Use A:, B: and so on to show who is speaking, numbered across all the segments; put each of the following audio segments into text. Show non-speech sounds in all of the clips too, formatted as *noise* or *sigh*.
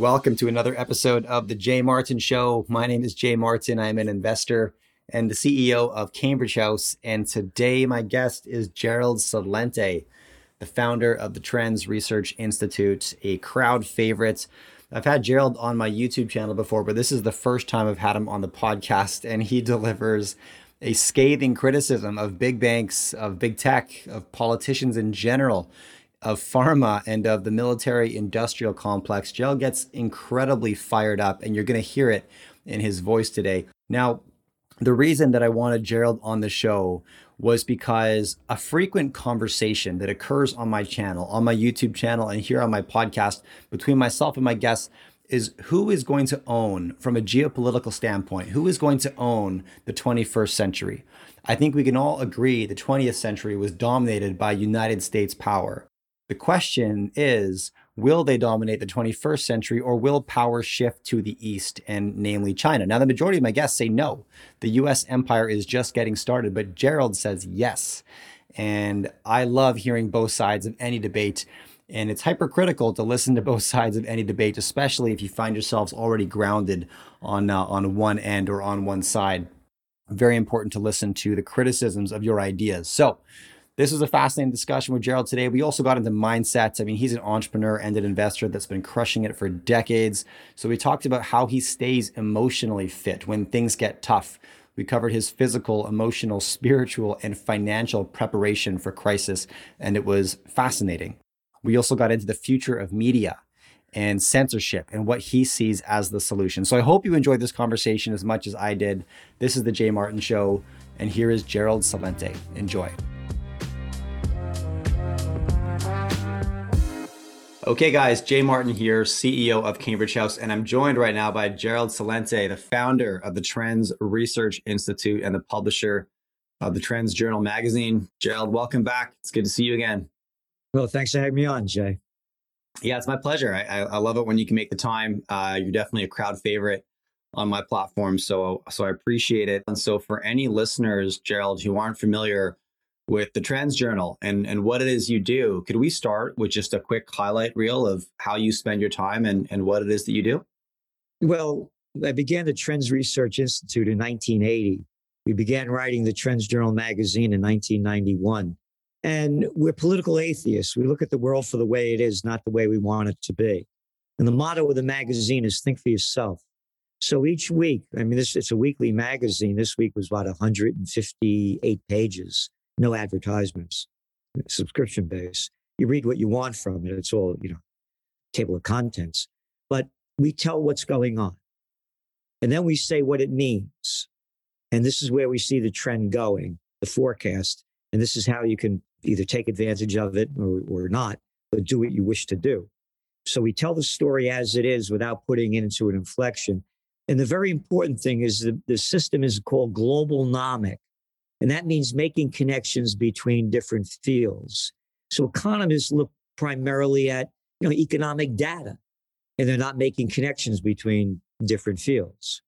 A: Welcome to another episode of the Jay Martin Show. My name is Jay Martin. I'm an investor and the CEO of Cambridge House. And today, my guest is Gerald Celente, the founder of the Trends Research Institute, a crowd favorite. I've had Gerald on my YouTube channel before, but this is the first time I've had him on the podcast, and he *laughs* delivers a scathing criticism of big banks, of big tech, of politicians in general, of pharma, and of the military industrial complex. Gerald gets incredibly fired up, and you're going to hear it in his voice today. Now, the reason that I wanted Gerald on the show was because a frequent conversation that occurs on my channel, on my YouTube channel, and here on my podcast between myself and my guests is who is going to own, from a geopolitical standpoint, who is going to own the 21st century? I think we can all agree the 20th century was dominated by United States power. The question is will they dominate the 21st century or will power shift to the east and namely China? Now, the majority of my guests say no. The US empire is just getting started, but Gerald says yes. And I love hearing both sides of any debate. And it's hypercritical to listen to both *laughs* sides of any debate, especially if you find yourselves already grounded on, uh, on one end or on one side. Very important to listen to the criticisms of your ideas. So, this was a fascinating discussion with Gerald today. We also got into mindsets. I mean, he's an entrepreneur and an investor that's been crushing it for decades. So we talked about how he stays emotionally fit when things get tough. We covered his physical, emotional, spiritual, and financial preparation for crisis, and it was fascinating. We also got into the future of media and censorship and what he sees as the solution. So I hope you enjoyed this conversation as much as I did. This is the Jay Martin Show, and here is Gerald Celente. Enjoy. Okay, guys, Jay Martin here, CEO of Cambridge House, and I'm joined right now by Gerald Celente, the founder of the Trends Research Institute and the publisher of the Trends Journal magazine. Gerald, welcome back. It's good to see you again.
B: Well, thanks for having me on, Jay.
A: Yeah, it's my pleasure. I, I, I love it when you can make the time. Uh, you're definitely a crowd favorite on my platform, so so I appreciate it. And so, for any listeners, Gerald, who aren't familiar with the Trends Journal and, and what it is you do. Could we start with just a quick highlight reel of how you spend your time and, and what it is that you do?
B: Well, I began the Trends Research Institute in 1980. We began writing the Trends Journal magazine in 1991. And we're political atheists. We look at the world for the way it is, not the way we want it to be. And the motto of the magazine is think for yourself. So each week, I mean, this it's a weekly magazine. This week was about 158 pages no advertisements, uh, subscription base. You read what you want from it. It's all, you know, table of contents. But we tell what's going on. And then we say what it means. And this is where we see the trend going, the forecast. And this is how you can either take advantage of it or, or not, but do what you wish to do. So we tell the story as it is without putting it into an inflection. And the very important thing is the, the system is called Globalnomic. And that means making connections between different fields. So economists look primarily at you know, economic data, and they're not making connections between different fields.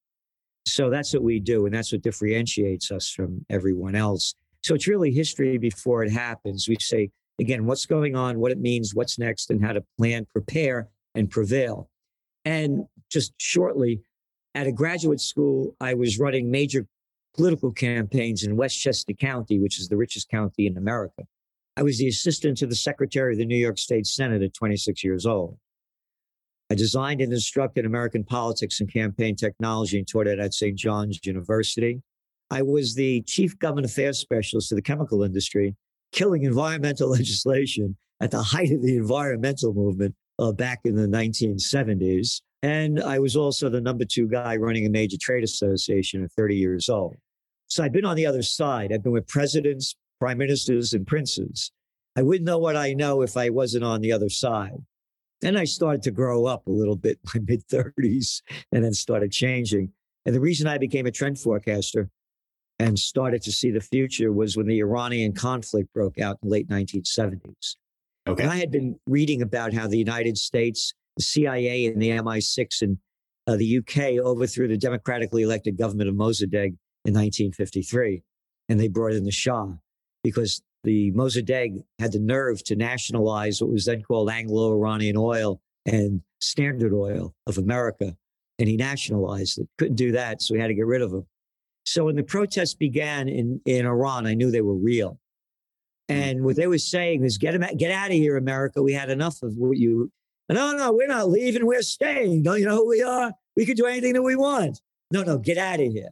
B: So that's what we do, and that's what differentiates us from everyone else. So it's really history before it happens. We say, again, what's going on, what it means, what's next, and how to plan, prepare, and prevail. And just shortly, at a graduate school, I was running major political campaigns in Westchester County, which is the richest county in America. I was the assistant to the secretary of the New York State Senate at 26 years old. I designed and instructed American politics and campaign technology and taught it at St. John's University. I was the chief government affairs specialist to the chemical industry, killing environmental *laughs* legislation at the height of the environmental movement uh, back in the 1970s. And I was also the number two guy running a major trade association at 30 years old. So I've been on the other side. I've been with presidents, prime ministers, and princes. I wouldn't know what I know if I wasn't on the other side. Then I started to grow up a little bit, my *laughs* mid 30s, and then started changing. And the reason I became a trend forecaster and started to see the future was when the Iranian conflict broke out in the late 1970s. Okay. And I had been reading about how the United States the CIA and the MI6 in uh, the UK overthrew the democratically elected government of Mossadegh in 1953. And they brought in the Shah because the Mossadegh had the nerve to nationalize what was then called Anglo Iranian oil and Standard Oil of America. And he nationalized it. Couldn't do that, so we had to get rid of him. So when the protests began in, in Iran, I knew they were real. Hmm. And what they were saying is, get, get out of here, America. We had enough of you. No, no, we're not leaving. We're staying. Don't you know who we are? We can do anything that we want. No, no, get out of here.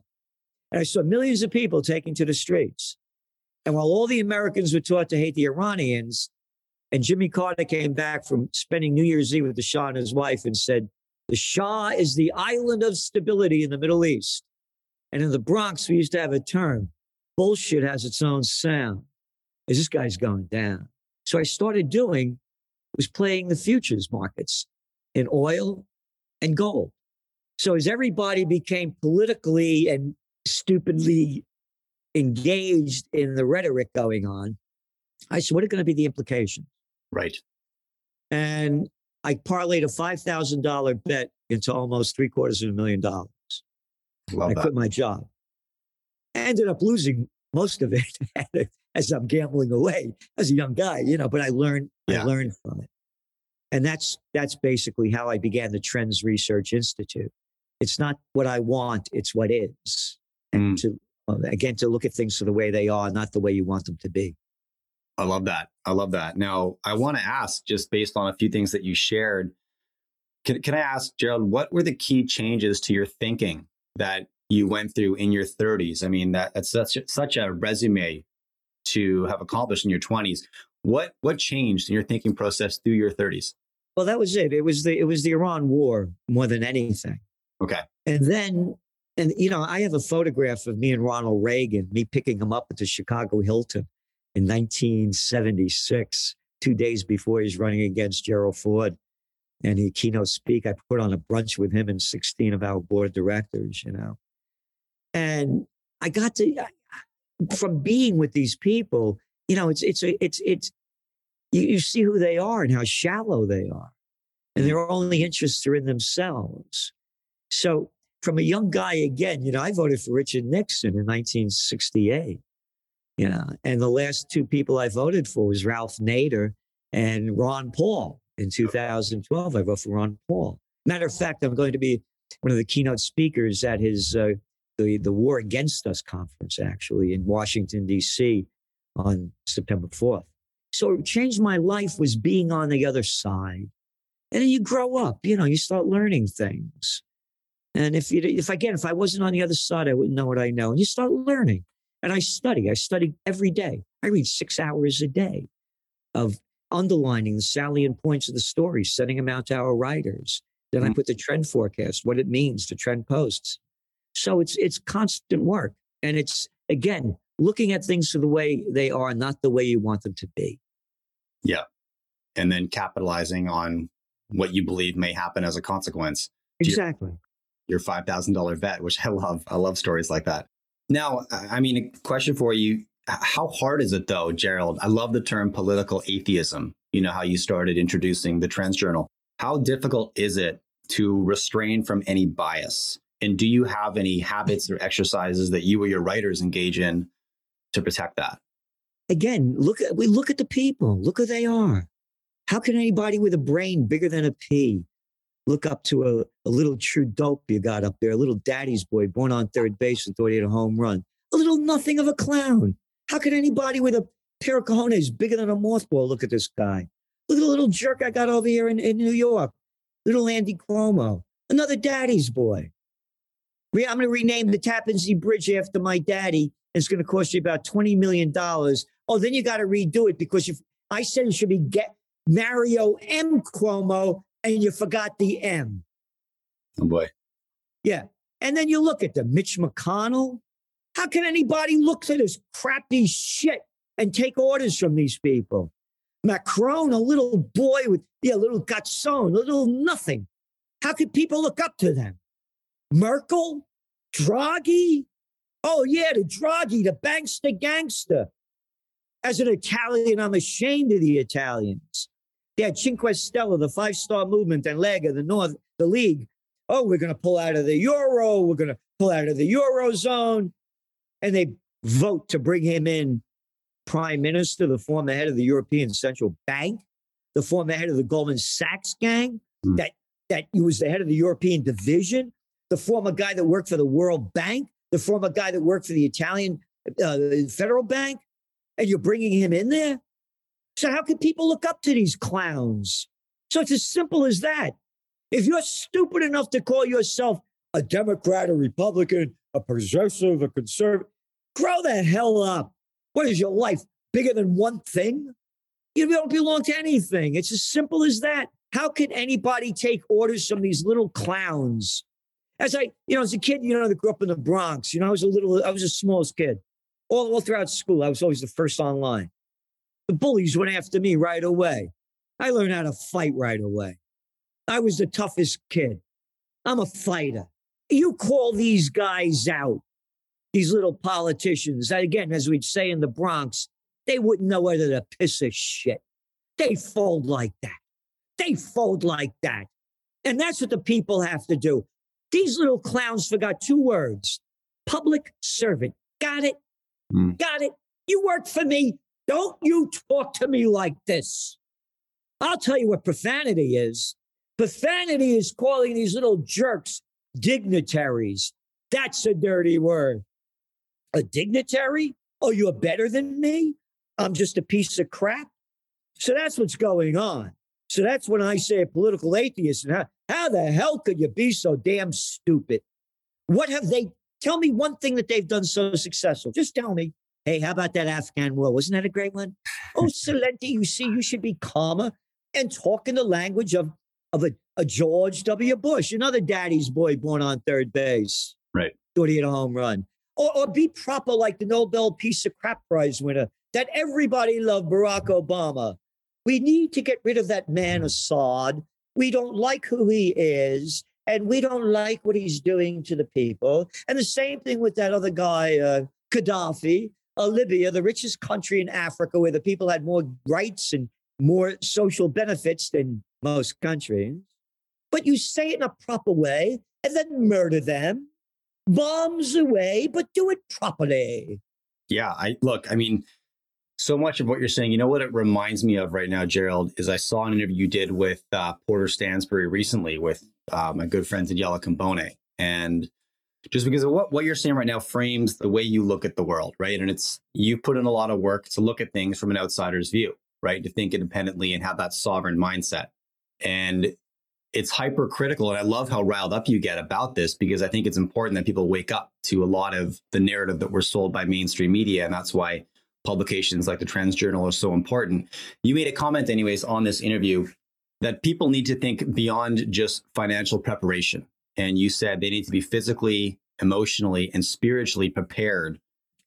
B: And I saw millions of people taking to the streets. And while all the Americans were taught to hate the Iranians, and Jimmy Carter came back from spending New Year's Eve with the Shah and his wife and said, The Shah is the island of stability in the Middle East. And in the Bronx, we used to have a term bullshit has its own sound. As this guy's going down. So I started doing was playing the futures markets in oil and gold. So as everybody became politically and stupidly engaged in the rhetoric going on, I said, what are going to be the implications?
A: Right.
B: And I parlayed a $5,000 bet into almost three quarters of a million dollars.
A: Love
B: I
A: that.
B: quit my job. I ended up losing most of it *laughs* as I'm gambling away as a young guy, you know, but I learned,
A: Yeah.
B: I learned from it. And that's, that's basically how I began the Trends Research Institute. It's not what I want, it's what is. And
A: Mm.
B: to, uh, again, to look at things for the way they are, not the way you want them to be.
A: I love that. I love that. Now, I want to ask, just based on a few things that you shared, can, can I ask, Gerald, what were the key changes to your thinking that you went through in your 30s? I mean, that, that's such, such a resume to have accomplished in your 20s. What what changed in your thinking process through your 30s?
B: Well, that was it. It was the, it was the Iran war more than anything.
A: Okay.
B: And then, and you know, I have a photograph of me and Ronald Reagan, me picking him up at the Chicago Hilton in 1976, two days before he's running against Gerald Ford. And he keynote speak. I put on a brunch with him and 16 of our board directors, you know. And I got to, from being with these people, you know, it's, it's, a, it's, it's, you, you see who they are and how shallow they are. And their only interests are in themselves. So from a young guy again, you know, I voted for Richard Nixon in 1968. You know, and the last two people I voted for was Ralph Nader and Ron Paul. In 2012, I voted for Ron Paul. Matter of fact, I'm going to be one of the keynote speakers at his uh, the the War Against Us conference, actually in Washington D.C. on September 4th. So it changed my life was being on the other side, and then you grow up. You know, you start learning things. And if you, if again, if I wasn't on the other side, I wouldn't know what I know. And you start learning. And I study. I study every day. I read six hours a day of underlining the salient points of the story, sending them out to our writers. Then I
A: Mhm.
B: put the trend forecast, what it means to trend posts. So it's it's constant work. And it's again looking at things for the way they are, not the way you want them to be. Yeah.
A: And then capitalizing on what you believe may happen as a consequence.
B: Exactly.
A: Your five thousand dollar bet, which I love. I love stories like that. Now, I I mean, a question for you: How hard is it, though, Gerald? I love the term political atheism. You know how you started introducing the Trends Journal. How difficult is it to restrain from any bias? And do you have any habits or exercises that you or your writers engage in to protect that?
B: Again, look at we look at the people. Look who they are. How can anybody with a brain bigger than a pea look up to a, a little Trudeau you got up there, a little daddy's boy born on third base and thought he had a home run, a little nothing of a clown? How can anybody with a pair of cojones bigger than a mothball look at this guy? Look at the little jerk I got over here in, in New York, little Andy Cuomo, another daddy's boy. I'm going to rename the Tappan Zee Bridge after my daddy. It's going to cost you about $20 million. Oh, then you got to redo it because if I said it should be get Mario M. Cuomo and you forgot the M.
A: Oh boy.
B: Yeah. And then you look at the Mitch McConnell. How can anybody look to this crappy shit and take orders from these people? Macron, a little boy with yeah, a little garçon, a little nothing. How could people look up to them? Merkel, Draghi. Oh yeah, the Draghi, the bankster gangster. As an Italian, I'm ashamed of the Italians. They had Cinque Stelle, the five star movement, and Lega, the North, the League. Oh, we're going to pull out of the euro. We're going to pull out of the eurozone. And they vote to bring him in prime minister, the former head of the European Central Bank, the former head of the Goldman Sachs gang. mm. that that he was the head of the European division, the former guy that worked for the World Bank, the former guy that worked for the Italian uh, Federal Bank, and you're bringing him in there. So how can people look up to these clowns? So it's as simple as that. If you're stupid enough to call yourself a Democrat, a Republican, a progressive, a conservative, grow the hell up. What is your life bigger than one thing? You don't belong to anything. It's as simple as that. How can anybody take orders from these little clowns? As I, you know, as a kid, you know, I grew up in the Bronx. You know, I was a little, I was the smallest kid. All, all throughout school, I was always the first online. The bullies went after me right away. I learned how to fight right away. I was the toughest kid. I'm a fighter. You call these guys out, these little politicians. Again, as we'd say in the Bronx, they wouldn't know whether to piss a shit. They fold like that. They fold like that. And that's what the people have to do. These little clowns forgot two words public servant. Got it? Mm. Got it? You work for me. Don't you talk to me like this. I'll tell you what profanity is. Profanity is calling these little jerks dignitaries. That's a dirty word. A dignitary? Oh, you're better than me? I'm just a piece of crap. So that's what's going on. So that's when I say a political atheist. And how, how the hell could you be so damn stupid? What have they? Tell me one thing that they've done so successful. Just tell me. Hey, how about that Afghan war? Wasn't that a great one? Oh, Celente, you see, you should be calmer and talk in the language of, of a, a George W. Bush, another daddy's boy born on third base.
A: Right.
B: Thought he had a home run. Or, or be proper like the Nobel Peace of Crap Prize winner that everybody loved Barack Obama. We need to get rid of that man Assad. We don't like who he is, and we don't like what he's doing to the people. And the same thing with that other guy, uh, Gaddafi, uh, Libya, the richest country in Africa, where the people had more rights and more social benefits than most countries. But you say it in a proper way and then murder them, bombs away, but do it properly.
A: Yeah, I look, I mean, so much of what you're saying, you know what it reminds me of right now, Gerald, is I saw an interview you did with uh, Porter Stansberry recently with uh, my good friend Daniela Cambone. And just because of what, what you're saying right now frames the way you look at the world, right? And it's you put in a lot of work to look at things from an outsider's view, right? To think independently and have that sovereign mindset. And it's hypercritical. And I love how riled up you get about this because I think it's important that people wake up to a lot of the narrative that we're sold by mainstream media. And that's why publications like the Trends Journal are so important. You made a comment, anyways, on this interview that people need to think beyond just financial preparation. And you said they need to be physically, emotionally, and spiritually prepared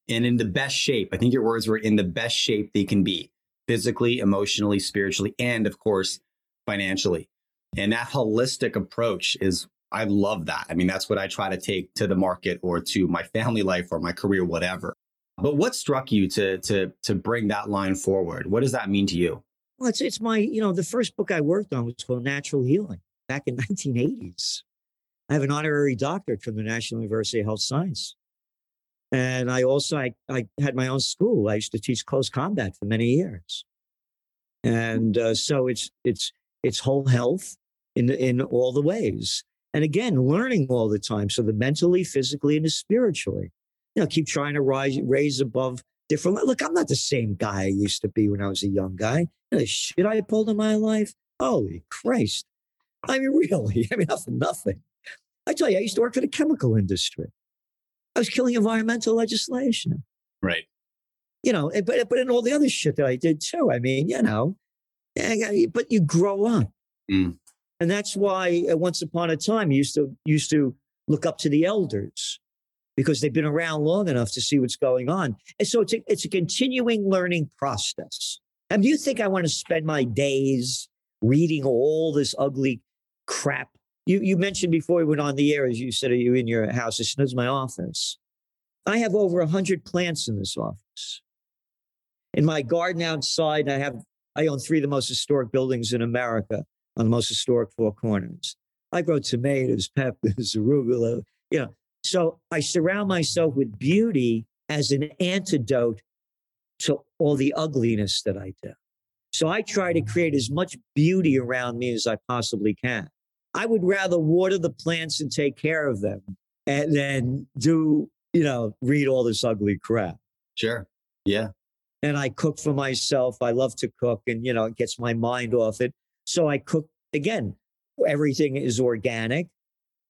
A: and in the best shape. I think your words were in the best shape they can be physically, emotionally, spiritually, and of course, financially. And that holistic approach is, I love that. I mean, that's what I try to take to the market or to my family life or my career, whatever. But what struck you to to to bring that line forward? What does that mean to you?
B: Well, it's it's my you know the first book I worked on was called Natural Healing back in *laughs* 1980s. I have an honorary doctorate from the National University of Health Science, and I also I, I had my own school. I used to teach close combat for many years, and uh, so it's it's it's whole health in in all the ways. And again, learning all the time. So the mentally, physically, and the spiritually you know, keep trying to rise, raise above different. Look, I'm not the same guy I used to be when I was a young guy. You know, the shit I pulled in my life. Holy Christ. I mean, *laughs* really, I mean, nothing, nothing. I tell you, I used to work for the chemical industry. I was killing environmental legislation.
A: Right.
B: You know, but, but in all the other shit that I did too. I mean, you know, but you grow up. Mm. And that's why uh, once upon a time, you used to, used to look up to the elders because they've been around long enough to see what's going on. And so it's a, it's a continuing learning process. And do you think I want to spend my days reading all this ugly crap? You, you mentioned before we went on the air, as you said, are you in your house? This is my office. I have over 100 plants in this office. In my garden outside, I have I own three of the most historic buildings in America on the most historic four corners. I grow tomatoes, peppers, *laughs* arugula, you know, so I surround myself with beauty as an antidote to all the ugliness that I do. So I try to create as much beauty around me as I possibly can. I would rather water the plants and take care of them eh, and then do, you know, read all this ugly crap.
A: Sure. Yeah.
B: And I cook for myself. I love to cook and, you know, it gets my mind off it. So I cook again. Everything is organic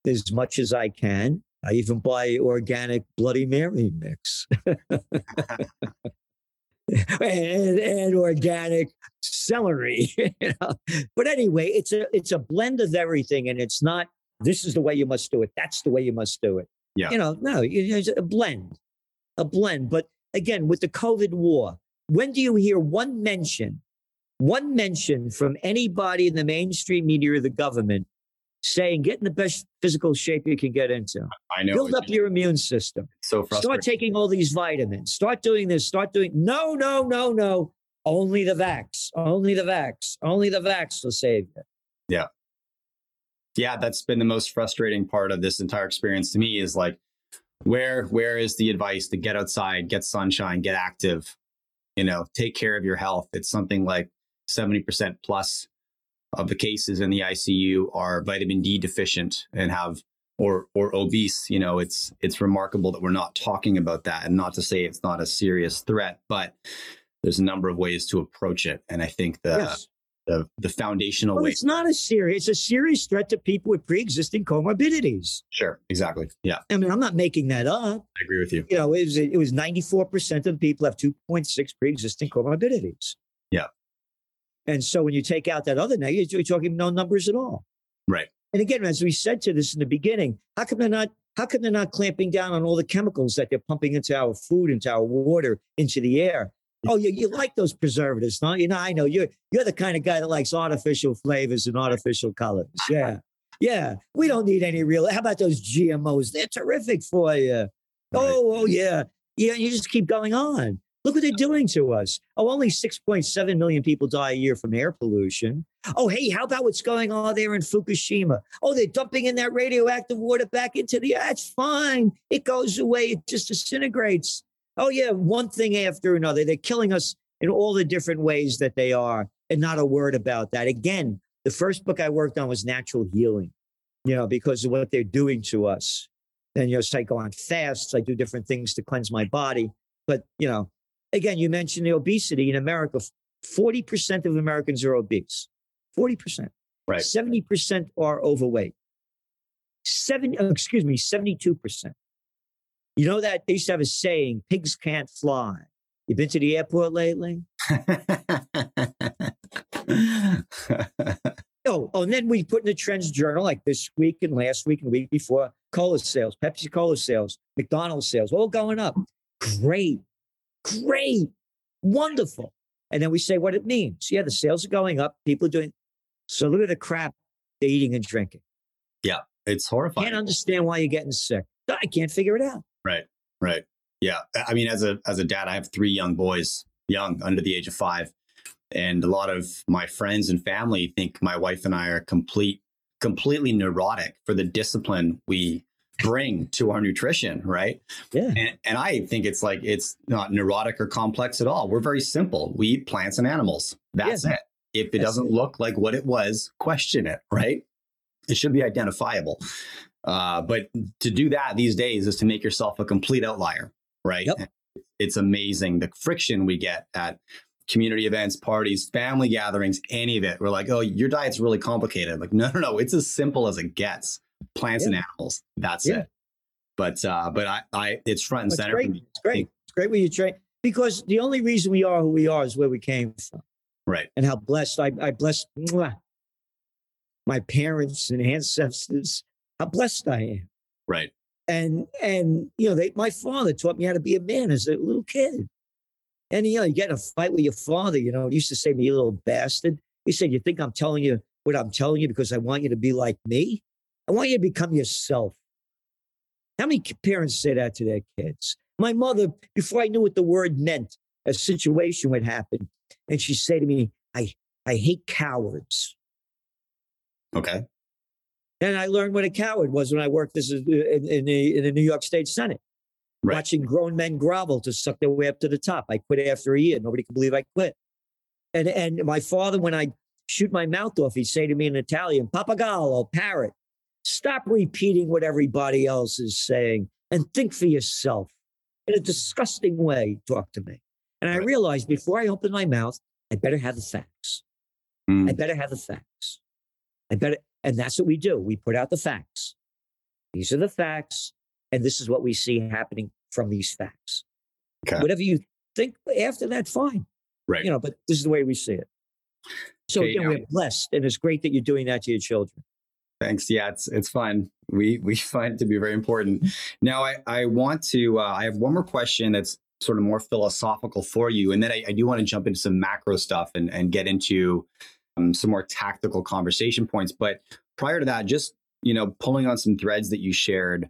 B: as much as I can. I even buy organic Bloody Mary mix. *laughs* and, and, organic celery. *laughs* You know? But anyway, it's a it's a blend of everything, and it's not this is the way you must do it. That's the way you must do it.
A: Yeah.
B: You know, no, it's a blend, a blend. But again, with the COVID war, when do you hear one mention, one mention from anybody in the mainstream media or the government saying get in the best physical shape you can get into.
A: I know.
B: Build up your immune system.
A: So frustrating.
B: Start taking all these vitamins. Start doing this. Start doing. No, no, no, no. Only the vax. Only the vax. Only the vax will save you.
A: Yeah. Yeah, that's been the most frustrating part of this entire experience to me is like, where where is the advice to get outside, get sunshine, get active, you know, take care of your health? It's something like 70% plus of the cases in the ICU are vitamin D deficient and have or or obese. You know, it's it's remarkable that we're not talking about that, and not to say it's not a serious threat, but there's a number of ways to approach it, and I think the yes. the, the foundational
B: well,
A: way.
B: It's not a serious. It's a serious threat to people with pre-existing comorbidities.
A: Sure, exactly. Yeah.
B: I mean, I'm not making that up.
A: I agree with you.
B: You know, it was it was 94 percent of the people have 2.6 pre-existing comorbidities.
A: Yeah.
B: And so when you take out that other negative, you're talking no numbers at all.
A: Right.
B: And again, as we said to this in the beginning, how come they're not how come they're not clamping down on all the chemicals that they're pumping into our food, into our water, into the air? Oh, you, you like those preservatives, no? You know, I know you're you're the kind of guy that likes artificial flavors and artificial colors. *laughs* Yeah. Yeah. We don't need any real. How about those GMOs? They're terrific for you. Right. Oh, oh yeah. Yeah. You just keep going on. Look what they're doing to us. Oh, only 6.7 million people die a year from air pollution. Oh, hey, how about what's going on there in Fukushima? Oh, they're dumping in that radioactive water back into the air. That's fine. It goes away, it just disintegrates. Oh, yeah, one thing after another. They're killing us in all the different ways that they are, and not a word about that. Again, the first book I worked on was natural healing, you know, because of what they're doing to us. And, you know, so I go on fasts, I do different things to cleanse my body. But, you know, Again, you mentioned the obesity in America. 40% of Americans are obese. 40%.
A: Right.
B: 70% are overweight. Seven, uh, excuse me, 72%. You know that they used to have a saying, pigs can't fly. You been to the airport lately? *laughs* oh, oh, and then we put in the trends journal like this week and last week and week before cola sales, Pepsi Cola sales, McDonald's sales, all going up. Great. Great, wonderful. And then we say what it means. Yeah, the sales are going up. People are doing. So look at the crap they're eating and drinking.
A: Yeah, it's horrifying.
B: I can't understand why you're getting sick. I can't figure it out.
A: Right, right. Yeah, I mean, as a as a dad, I have three young boys, young under the age of five, and a lot of my friends and family think my wife and I are complete, completely neurotic for the discipline we bring to our nutrition, right?
B: Yeah.
A: And, and, I think it's like it's not neurotic or complex at all. We're very simple. We eat plants and animals. That's yeah. it. If it That's doesn't it. look like what it was, question it, right? It should be identifiable. Uh, but to do that these days is to make yourself a complete outlier, right? Yep. It's amazing the friction we get at community events, parties, family gatherings, any of it. We're like, oh, your diet's really complicated. Like, no, no, no, it's as simple as it gets plants yeah. and animals. That's yeah. it. But uh, but I, I it's front and
B: That's
A: center
B: great.
A: for me.
B: It's great. It's great when you train because the only reason we are who we are is where we came from.
A: Right.
B: And how blessed I I blessed my parents and ancestors. How blessed I am.
A: Right.
B: And and you know, they my father taught me how to be a man as a little kid. And you know, you get in a fight with your father, you know, he used to say to me, you little bastard. He said, You think I'm telling you what I'm telling you because I want you to be like me? I want you to become yourself. How many parents say that to their kids? My mother, before I knew what the word meant, a situation would happen. And she'd say to me, I, I hate cowards.
A: Okay.
B: And I learned what a coward was when I worked a, in, in, the, in the New York State Senate, right. watching grown men grovel to suck their way up to the top. I quit after a year. Nobody could believe I quit. And and my father, when I shoot my mouth off, he'd say to me in Italian, "Papagallo, parrot, stop repeating what everybody else is saying and think for yourself." In a disgusting way, talk to me. And I realized before I open my mouth, I better have the facts. Mm. I better have the facts. I better, and that's what we do. We put out the facts. These are the facts, and this is what we see happening from these facts. Okay. Whatever you think after that, fine.
A: Right.
B: You know, but this is the way we see it. So okay, again, now, we're blessed, and it's great that you're doing that to your children.
A: Thanks. Yeah, it's it's fun. We we *laughs* find it to be very important. Now, I I want to. Uh, I have one more question that's sort of more philosophical for you, and then I, I do want to jump into some macro stuff and and get into um, some more tactical conversation points. But prior to that, just you know, pulling on some threads that you shared,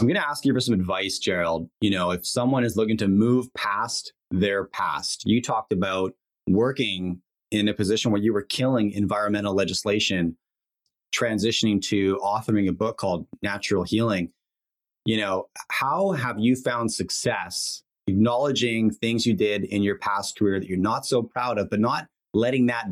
A: I'm going to ask you for some advice, Gerald. You know, if someone is looking to move past their past, you talked about working in a position where you were killing environmental legislation, transitioning to authoring a book called Natural Healing. You know, how have you found success acknowledging things you did in your past career that you're not so proud of, but not letting that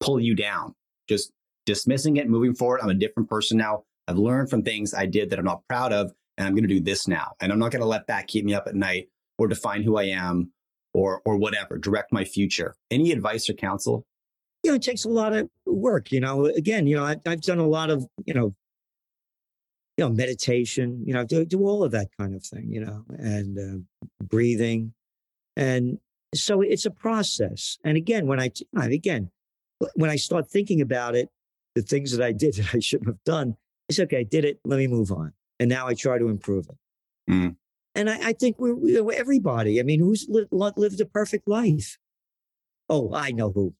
A: pull you down? Just dismissing it, moving forward. I'm a different person now. I've learned from things I did that I'm not proud of, and I'm going to do this now. And I'm not going to let that keep me up at night or define who I am or or whatever, direct my future. Any advice or counsel?
B: You know, it takes a lot of work. You know, again, you know, I, have done a lot of you know, you know, meditation. You know, do do all of that kind of thing. You know, and uh, breathing, and so it's a process. And again, when I again, when I start thinking about it, the things that I did *laughs* that I shouldn't have done, it's okay. I did it. Let me move on. And now I try to improve it. Mm. And I, I, think we're, we're, everybody. I mean, who's lived, lived a perfect life? Oh, I know who.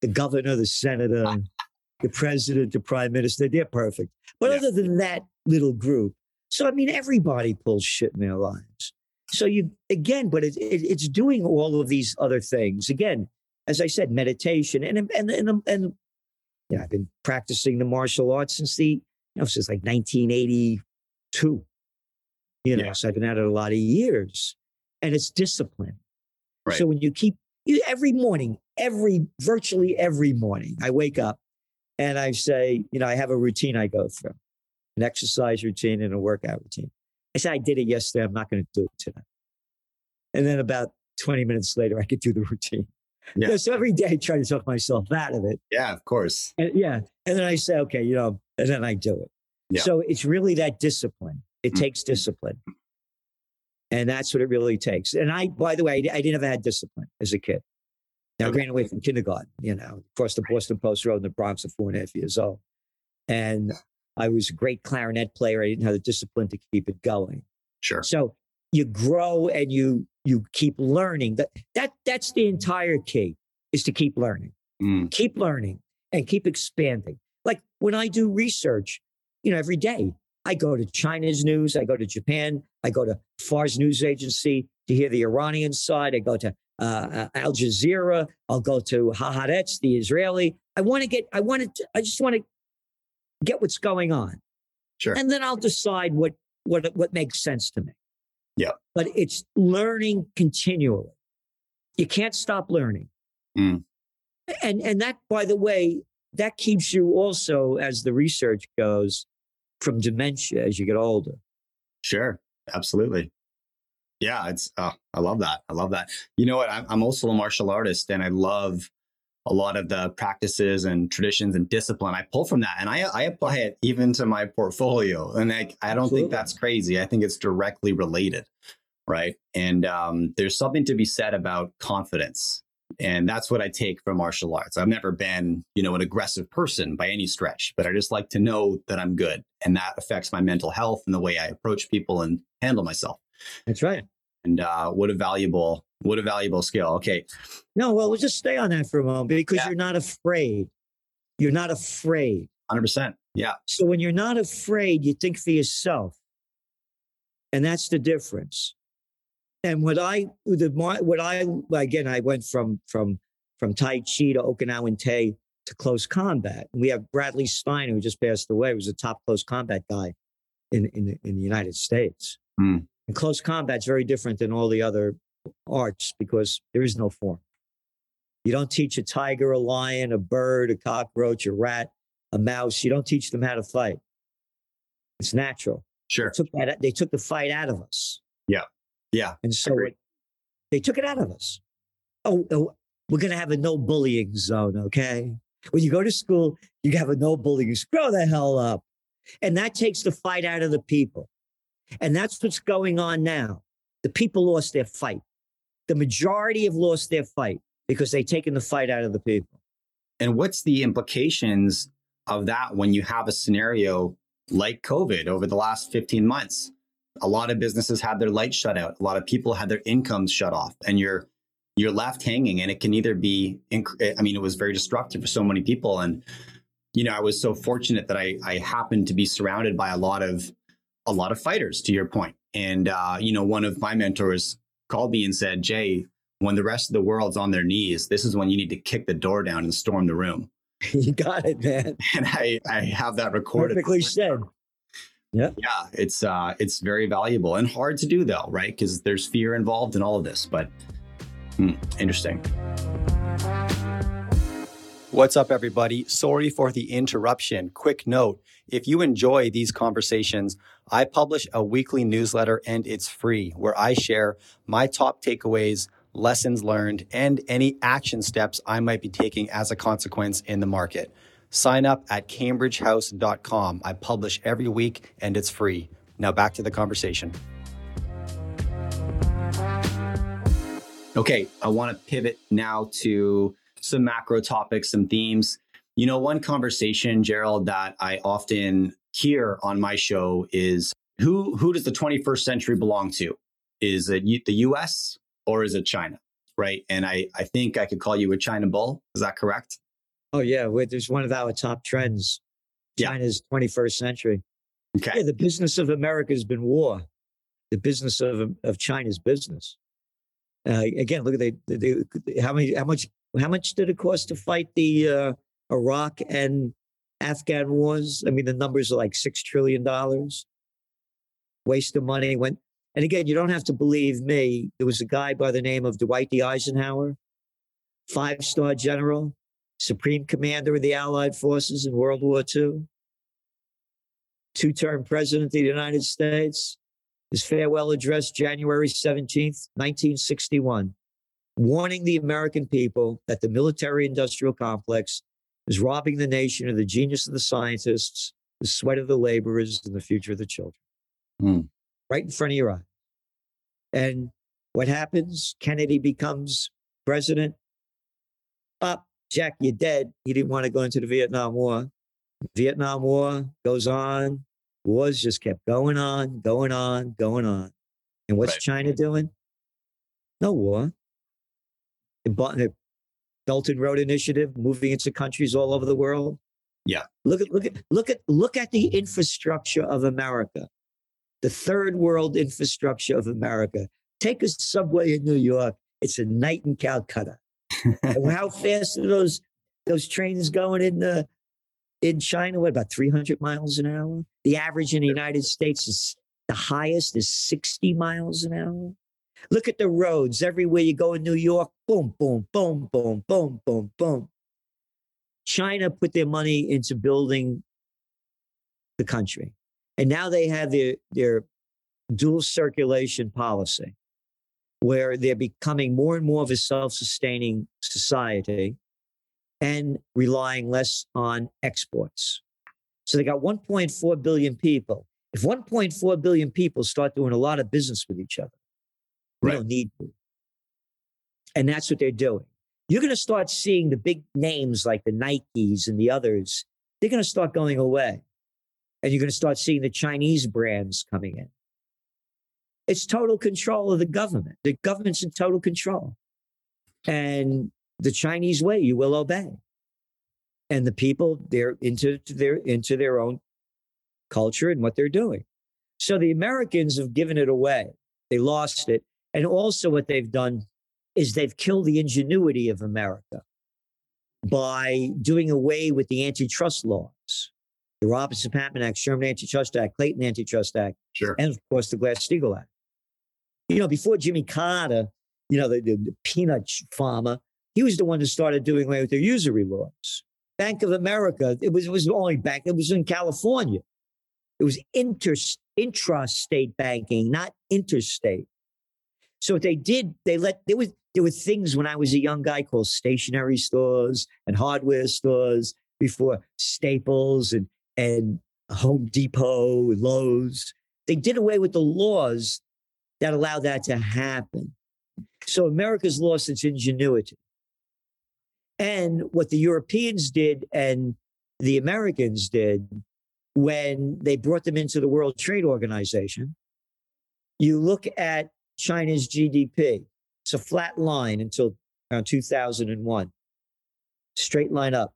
B: The governor, the senator, *laughs* the president, the prime minister, they're perfect. But yeah. other than that little group, so I mean, everybody pulls shit in their lives. So you again, but it, it, it's doing all of these other things again. As I said, meditation and and and and yeah, I've been practicing the martial arts since the you know since like 1982. You know, yeah. so I've been at it a lot of years, and it's discipline. Right. So when you keep you, every morning, every virtually every morning, I wake up and I say, you know, I have a routine I go through, an exercise routine and a workout routine. I said I did it yesterday. I'm not going to do it today. And then about 20 minutes later, I could do the *laughs* routine. Yeah. so every day I try to talk myself out of it.
A: Yeah, of course.
B: And, yeah. And then I say, okay, you know, and then I do it. Yeah. So it's really that discipline. It mm-hmm. takes discipline. And that's what it really takes. And I, by the way, I, I didn't have had discipline as a kid. I okay. ran away from kindergarten, you know, across the Boston Post Road in the Bronx at four and a half years old. And I was a great clarinet player. I didn't have the discipline to keep it going.
A: Sure.
B: So you grow and you you keep learning. That that that's the entire key is to keep learning. Mm. Keep learning and keep expanding. Like when I do research, you know, every day I go to China's news, I go to Japan, I go to Fars News Agency to hear the Iranian side, I go to uh, Al Jazeera, I'll go to Haaretz, the Israeli. I want to get, I want to, I just want to get what's going on.
A: Sure.
B: And then I'll decide what what what makes sense to me.
A: Yeah.
B: But it's learning continually. You can't stop learning. Mm. And and that, by the way, that keeps you also, as the research goes, from dementia as you get older.
A: Sure, absolutely. Yeah, it's. Uh, I love that. I love that. You know what? I'm, I'm also a martial artist, and I love a lot of the practices and traditions and discipline. I pull from that, and I I apply it even to my portfolio. And I I don't absolutely. think that's crazy. I think it's directly related, right? And um, there's something to be said about confidence and that's what I take from martial arts. I've never been, you know, an aggressive person by any stretch, but I just like to know that I'm good. And that affects my mental health and the way I approach people and handle myself.
B: That's right.
A: And uh, what a valuable, what a valuable skill. Okay.
B: No, well, we'll just stay on that for a moment because yeah. you're not afraid. You're not afraid.
A: 100%. Yeah.
B: So when you're not afraid, you think for yourself. And that's the difference. And what I, the, what I, again, I went from, from, from Tai Chi to Okinawan Te to close combat. And we have Bradley Steiner, who just passed away, was a top close combat guy in, in, the, in the United States. Mm. And close combat's very different than all the other arts because there is no form. You don't teach a tiger, a lion, a bird, a cockroach, a rat, a mouse. You don't teach them how to fight. It's natural.
A: Sure.
B: They took, that, they took the fight out of us.
A: Yeah. Yeah.
B: And so it, they took it out of us. Oh, oh we're going to have a no bullying zone, okay? When you go to school, you have a no bullying. Grow the hell up. And that takes the fight out of the people. And that's what's going on now. The people lost their fight. The majority have lost their fight because they've taken the fight out of the people.
A: And what's the implications of that when you have a scenario like COVID over the last 15 months? A lot of businesses had their lights shut out. A lot of people had their incomes shut off, and you're you're left hanging. And it can either be, I mean, it was very destructive for so many people. And you know, I was so fortunate that I I happened to be surrounded by a lot of a lot of fighters. To your point, and uh, you know, one of my mentors called me and said, Jay, when the rest of the world's on their knees, this is when you need to kick the door down and storm the room. *laughs*
B: you got it, man. *laughs*
A: And I, I have that recorded.
B: Perfectly said.
A: Yeah. Yeah. It's uh it's very valuable and hard to do though, right? Because there's fear involved in all of this. But hmm, interesting. What's up, everybody? Sorry for the interruption. Quick note if you enjoy these conversations, I publish a weekly newsletter and it's free where I share my top takeaways, lessons learned, and any action steps I might be taking as a consequence in the market. Sign up at cambridgehouse.com. I publish every week and it's free. Now back to the conversation. Okay, I want to pivot now to some macro topics, some themes. You know, one conversation, Gerald, that I often hear on my show is who who does the 21st century belong to? Is it the US or is it China? Right. And I, I think I could call you a China bull. Is that correct?
B: Oh, yeah. There's one of our top trends. China's yeah. 21st century.
A: Okay.
B: Yeah, the business of America has been war. The business of, of China's business. Uh, again, look at the, the, the, how many how much how much did it cost to fight the uh, Iraq and Afghan wars? I mean, the numbers are like six trillion dollars. Waste of money went. And again, you don't have to believe me. There was a guy by the name of Dwight D. Eisenhower, five star general, supreme commander of the Allied forces in World War II, two term president of the United States. His farewell address, January 17th, 1961 warning the American people that the military industrial complex is robbing the nation of the genius of the scientists, the sweat of the laborers, and the future of the children. Mm. Right in front of your eyes. And what happens? Kennedy becomes president. Up, Jack, you're dead. He didn't want to go into the Vietnam War. Vietnam War goes on. Wars just kept going on, going on, going on. And what's right. China doing? No war the Belt and Road Initiative, moving into countries all over the world.
A: Yeah.
B: Look at look at look at look at the infrastructure of America, the third world infrastructure of America. Take a subway in New York; it's a night in Calcutta. how *laughs* fast are those those trains going in the in China? What about three hundred miles an hour? The average in the United States is the highest is sixty miles an hour. Look at the roads everywhere you go in New York. Boom, boom, boom, boom, boom, boom, boom. China put their money into building the country. And now they have their, their dual circulation policy where they're becoming more and more of a self sustaining society and relying less on exports. So they got 1.4 billion people. If 1.4 billion people start doing a lot of business with each other, we right. don't need to. And that's what they're doing. You're going to start seeing the big names like the Nikes and the others. They're going to start going away. And you're going to start seeing the Chinese brands coming in. It's total control of the government. The government's in total control. And the Chinese way, you will obey. And the people, they're into their into their own culture and what they're doing. So the Americans have given it away. They lost it. And also, what they've done is they've killed the ingenuity of America by doing away with the antitrust laws, the Robinson-Patman Act, Sherman Antitrust Act, Clayton Antitrust Act,
A: sure.
B: and of course the Glass-Steagall Act. You know, before Jimmy Carter, you know, the, the, the peanut farmer he was the one that started doing away with their usury laws. Bank of America, it was, it was only bank, it was in California. It was inter, intrastate banking, not interstate. So what they did, they let, there was, there were things when I was a young guy called stationery stores and hardware stores before Staples and, and Home Depot and Lowe's. They did away with the laws that allowed that to happen. So America's lost its ingenuity. And what the Europeans did and the Americans did when they brought them into the World Trade Organization, you look at China's GDP. It's a flat line until around 2001, straight line up.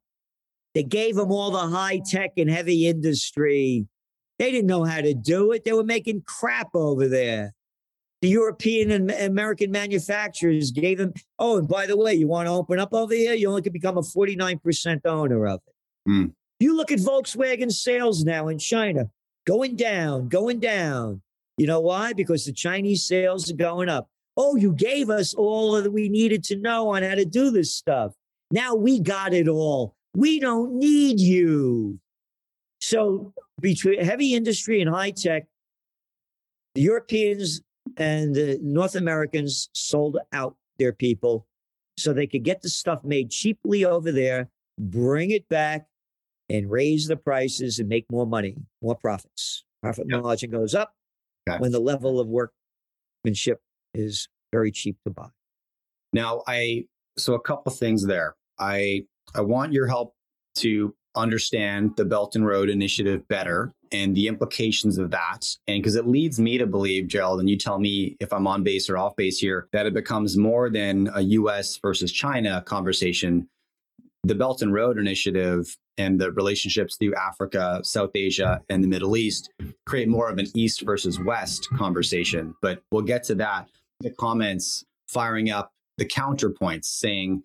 B: They gave them all the high tech and heavy industry. They didn't know how to do it. They were making crap over there. The European and American manufacturers gave them, oh, and by the way, you want to open up over here? You only can become a 49% owner of it. Mm. You look at Volkswagen sales now in China, going down, going down. You know why? Because the Chinese sales are going up. Oh, you gave us all that we needed to know on how to do this stuff. Now we got it all. We don't need you. So between heavy industry and high tech, the Europeans and the North Americans sold out their people so they could get the stuff made cheaply over there, bring it back, and raise the prices and make more money, more profits. Profit yep. margin goes up okay. when the level of workmanship is very cheap to buy.
A: Now, I so a couple things there. I I want your help to understand the Belt and Road Initiative better and the implications of that. And because it leads me to believe, Gerald, and you tell me if I'm on base or off base here, that it becomes more than a US versus China conversation. The Belt and Road Initiative and the relationships through Africa, South Asia, and the Middle East create more of an East versus West conversation. But we'll get to that. The comments firing up the counterpoints saying,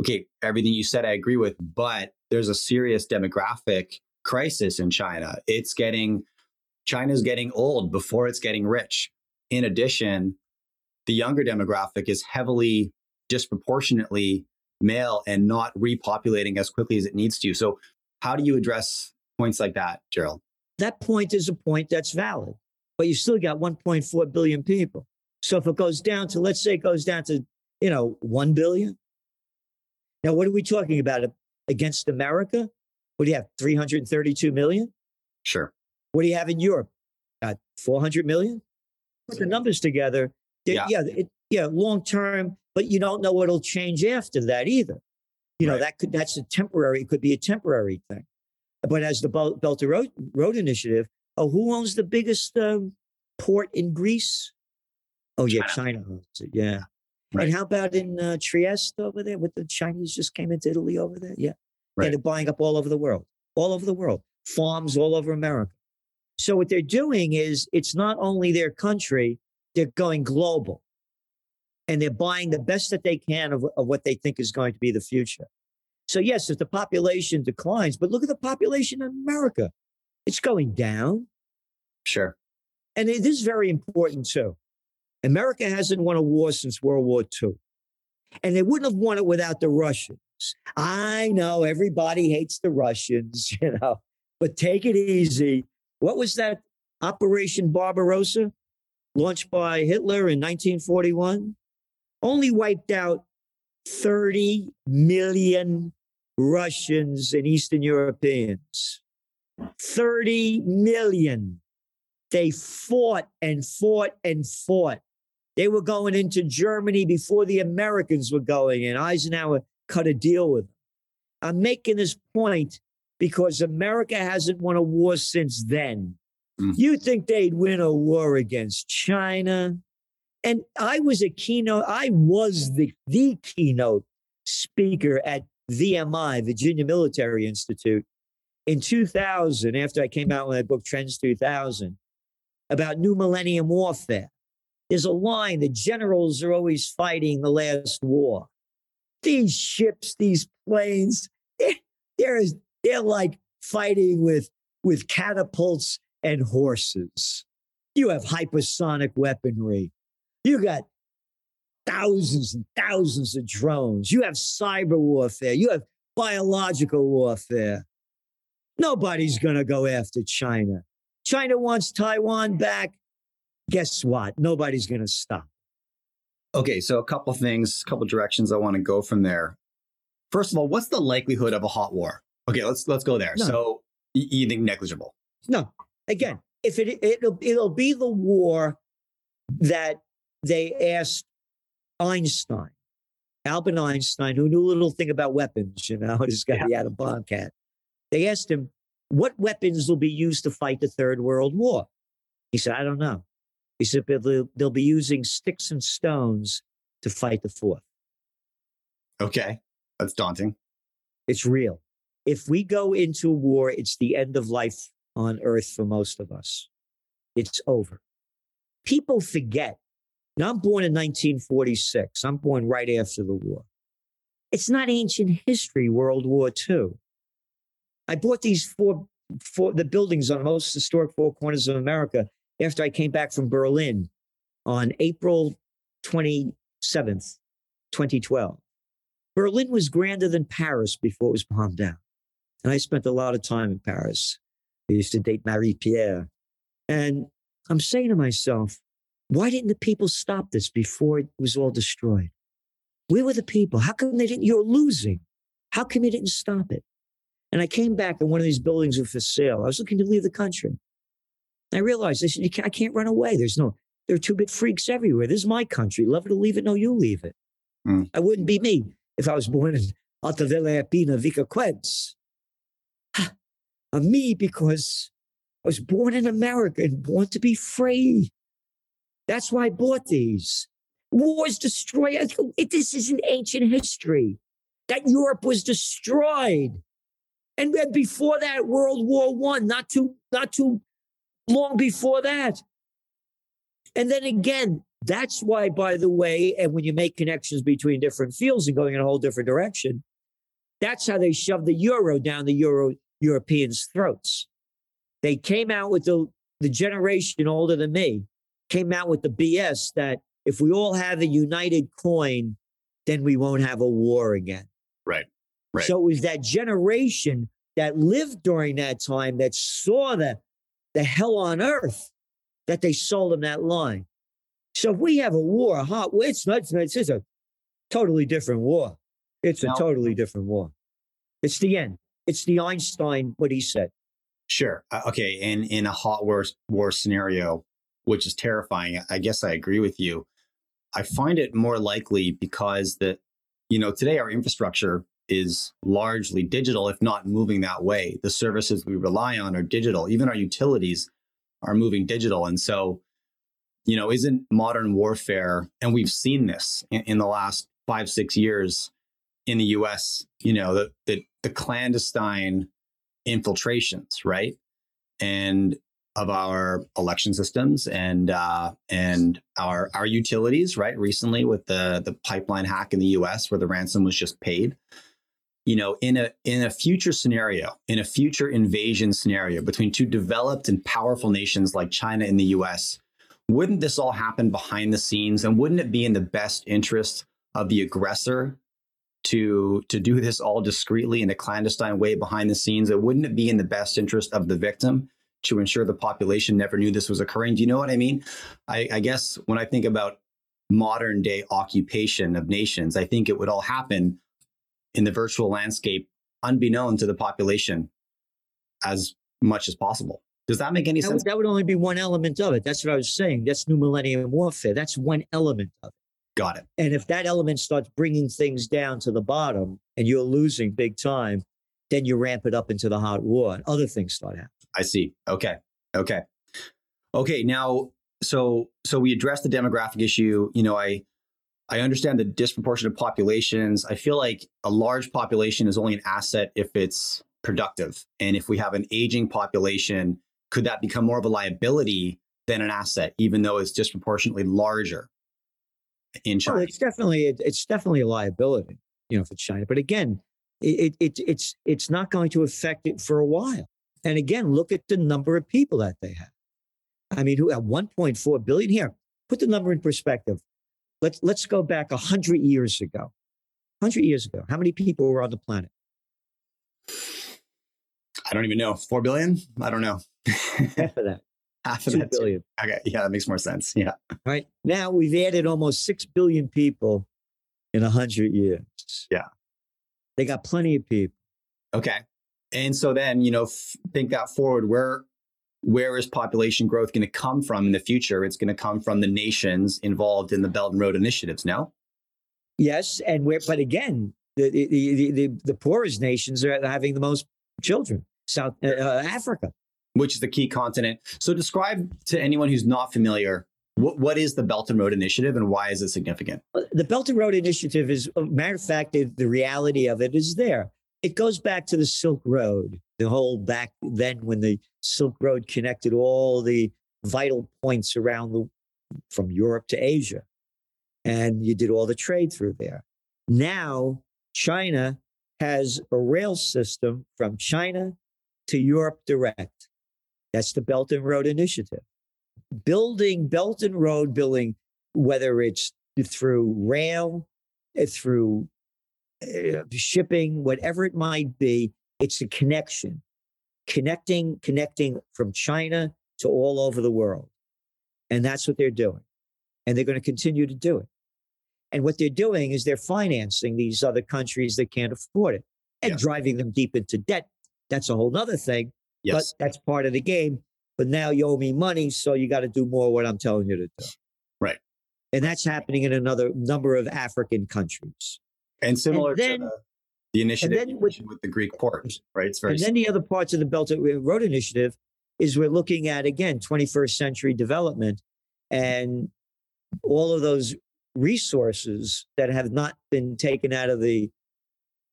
A: okay, everything you said, I agree with, but there's a serious demographic crisis in China. It's getting, China's getting old before it's getting rich. In addition, the younger demographic is heavily disproportionately male and not repopulating as quickly as it needs to. So, how do you address points like that, Gerald?
B: That point is a point that's valid, but you still got 1.4 billion people. So, if it goes down to, let's say it goes down to, you know, 1 billion. Now, what are we talking about? Against America? What do you have? 332 million?
A: Sure.
B: What do you have in Europe? Got 400 million? Put the numbers together. Yeah. Yeah. It, yeah. Long term, but you don't know what'll change after that either. You know, right. that could, that's a temporary, it could be a temporary thing. But as the Belt Road, Road Initiative, oh, who owns the biggest um, port in Greece? Oh, yeah, China, China owns it. Yeah. Right. And how about in uh, Trieste over there? With the Chinese just came into Italy over there? Yeah. Right. And they're buying up all over the world, all over the world, farms all over America. So what they're doing is it's not only their country, they're going global and they're buying the best that they can of, of what they think is going to be the future. So yes, if the population declines, but look at the population in America. It's going down.
A: Sure.
B: And it is very important too. America hasn't won a war since World War II. And they wouldn't have won it without the Russians. I know everybody hates the Russians, *laughs* you know, but take it easy. What was that Operation Barbarossa launched by Hitler in 1941? Only wiped out 30 million Russians and Eastern Europeans. 30 million. They fought and fought and fought. They were going into Germany before the Americans were going in. Eisenhower cut a deal with them. I'm making this point because America hasn't won a war since then. Mm. You think they'd win a war against China? And I was a keynote, I was the, the keynote speaker at VMI, Virginia Military Institute, in 2000, after I came out with my book, Trends 2000, about new millennium warfare. There's a line the generals are always fighting the last war. These ships, these planes, eh, they're, they're, they're like fighting with, with catapults and horses. You have hypersonic weaponry. You got thousands and thousands of drones. You have cyber warfare. You have biological warfare. Nobody's going to go after China. China wants Taiwan back. Guess what? Nobody's going to stop.
A: Okay, so a couple things, a couple directions I want to go from there. First of all, what's the likelihood of a hot war? Okay, let's let's go there. No. So you think negligible?
B: No. Again, if it it'll it'll be the war that they asked Einstein, Albert Einstein, who knew a little thing about weapons, you know, *laughs* this guy, yeah. the atom bomb cat. They asked him, what weapons will be used to fight the Third World War? He said, I don't know. He said, they'll, they'll be using sticks and stones to fight the fourth.
A: Okay. That's daunting.
B: It's real. If we go into a war, it's the end of life on earth for most of us. It's over. People forget. Now, I'm born in 1946. I'm born right after the war. It's not ancient history, World War II. I bought these four, four the buildings on the most historic four corners of America after I came back from Berlin on April 27th, 2012. Berlin was grander than Paris before it was bombed down. And I spent a lot of time in Paris. I used to date Marie Pierre. And I'm saying to myself, why didn't the people stop this before it was all destroyed? Where were the people? How come they didn't? You're losing. How come you didn't stop it? And I came back and one of these buildings was for sale. I was looking to leave the country. I realized I, said, can't, I can't run away. There's no, there are two bit freaks everywhere. This is my country. Love it or leave it. No, you leave it. Mm. I wouldn't be me if I was born in Alta Villa Pina Vica Quents. I'm *sighs* me because I was born in America and born to be free. That's why I bought these. Wars destroy. Uh, this is an ancient history that Europe was destroyed. And before that, World War One, not too, not too long before that. And then again, that's why, by the way, and when you make connections between different fields and going in a whole different direction, that's how they shoved the euro down the Euro Europeans' throats. They came out with the, the generation older than me, came out with the BS that if we all have a united coin, then we won't have a war again.
A: Right. Right.
B: So it was that generation that lived during that time that saw the, the hell on earth that they sold them that line. So if we have a war, a hot war, it's not, it's, it's a totally different war. It's now, a totally different war. It's the end. It's the Einstein, what he said.
A: Sure. Uh, okay. And in a hot war, war scenario, which is terrifying, I guess I agree with you. I find it more likely because that, you know, today our infrastructure is largely digital, if not moving that way. The services we rely on are digital. Even our utilities are moving digital. And so, you know, isn't modern warfare, and we've seen this in, in the last five, six years in the US, you know, the, the, the clandestine infiltrations, right? And of our election systems and uh, and our our utilities, right? Recently with the the pipeline hack in the U.S. where the ransom was just paid, you know, in a in a future scenario, in a future invasion scenario between two developed and powerful nations like China and the US, wouldn't this all happen behind the scenes and wouldn't it be in the best interest of the aggressor to to do this all discreetly in a clandestine way behind the scenes? And wouldn't it be in the best interest of the victim to ensure the population never knew this was occurring? Do you know what I mean? I, I guess when I think about modern day occupation of nations, I think it would all happen in the virtual landscape unbeknown to the population as much as possible. Does that make any
B: that
A: sense?
B: Would, that would only be one element of it. That's what I was saying. That's new millennium warfare. That's one element of it.
A: Got it.
B: And if that element starts bringing things down to the bottom and you're losing big time, then you ramp it up into the hot war and other things start happening.
A: I see. Okay. Okay. Okay. Now, so so we address the demographic issue. You know, I I understand the disproportionate populations. I feel like a large population is only an asset if it's productive. And if we have an aging population, could that become more of a liability than an asset, even though it's disproportionately larger in China?
B: Well, it's definitely it's definitely a liability, you know, for China. But again, it, it it's it's not going to affect it for a while. And again, look at the number of people that they have. I mean, who at 1.4 billion here. Put the number in perspective. let's let's go back hundred years ago. Hundred years ago, how many people were on the planet?
A: I don't even know. Four billion? I don't know.
B: Half of that. *laughs*
A: Half of
B: Two
A: that. too.
B: billion.
A: Okay. Yeah, that makes more sense. Yeah.
B: Right now, we've added almost six billion people in hundred years.
A: Yeah.
B: they got plenty of people.
A: Okay. And so then, you know, f- think that forward. Where where is population growth going to come from in the future? It's going to come from the nations involved in the Belt and Road initiatives. No.
B: Yes, and where, but again, the the, the, the, the poorest nations are having the most children. South uh, uh, Africa.
A: which is the key continent. So describe to anyone who's not familiar what, what is the Belt and Road Initiative and why is it significant?
B: The Belt and Road Initiative is, a matter of fact, the, the reality of it is there. It goes back to the Silk Road, the whole back then when the Silk Road connected all the vital points around the from Europe to Asia, and you did all the trade through there. Now China has a rail system from China to Europe direct. That's the Belt and Road Initiative. Building Belt and Road building, whether it's through rail, eh, through uh, shipping, whatever it might be, it's a connection, connecting, connecting from China to all over the world. And that's what they're doing. And they're going to continue to do it. And what they're doing is they're financing these other countries that can't afford it and
A: Yeah.
B: driving them deep into debt. That's a whole other thing,
A: Yes.
B: but that's part of the game. But now you owe me money, so you got to do more what I'm telling you to do.
A: Right.
B: And that's happening in another number of African countries.
A: And similar
B: then-
A: to the, the initiative
B: with-
A: with the Greek port, right? It's very
B: And then the other parts of the Belt and uh, Road Initiative is we're looking at again 21st century development and all of those resources that have not been taken out of the